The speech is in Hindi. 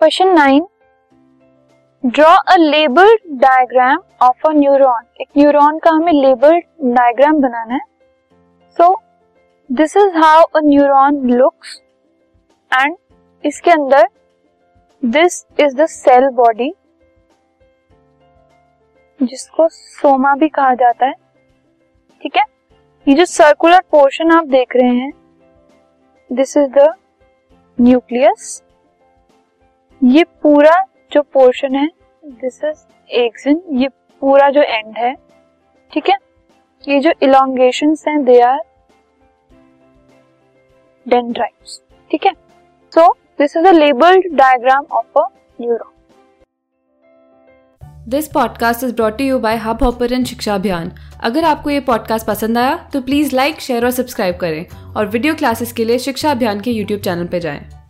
Question nine draw a labelled diagram of a neuron एक न्यूरॉन का हमें लेबल्ड डायग्राम बनाना है. So this is how a neuron looks and इसके अंदर this is the cell body जिसको सोमा भी कहा जाता है. ठीक है? ये जो सर्कुलर पोर्शन आप देख रहे हैं दिस इज़ द न्यूक्लियस ये पूरा जो पोर्शन है दिस इज़ एक्सिन ये पूरा जो एंड है, ठीक है? ये जो इलांगेशन हैं दे आर डेंड्राइट्स ठीक है? So this is a labelled diagram of a neuron this podcast is brought you by hub hopper शिक्षा अभियान अगर आपको ये पॉडकास्ट पसंद आया तो प्लीज़ लाइक शेयर और सब्सक्राइब करें और वीडियो क्लासेस के लिए शिक्षा अभियान के यूट्यूब चैनल पर जाएँ।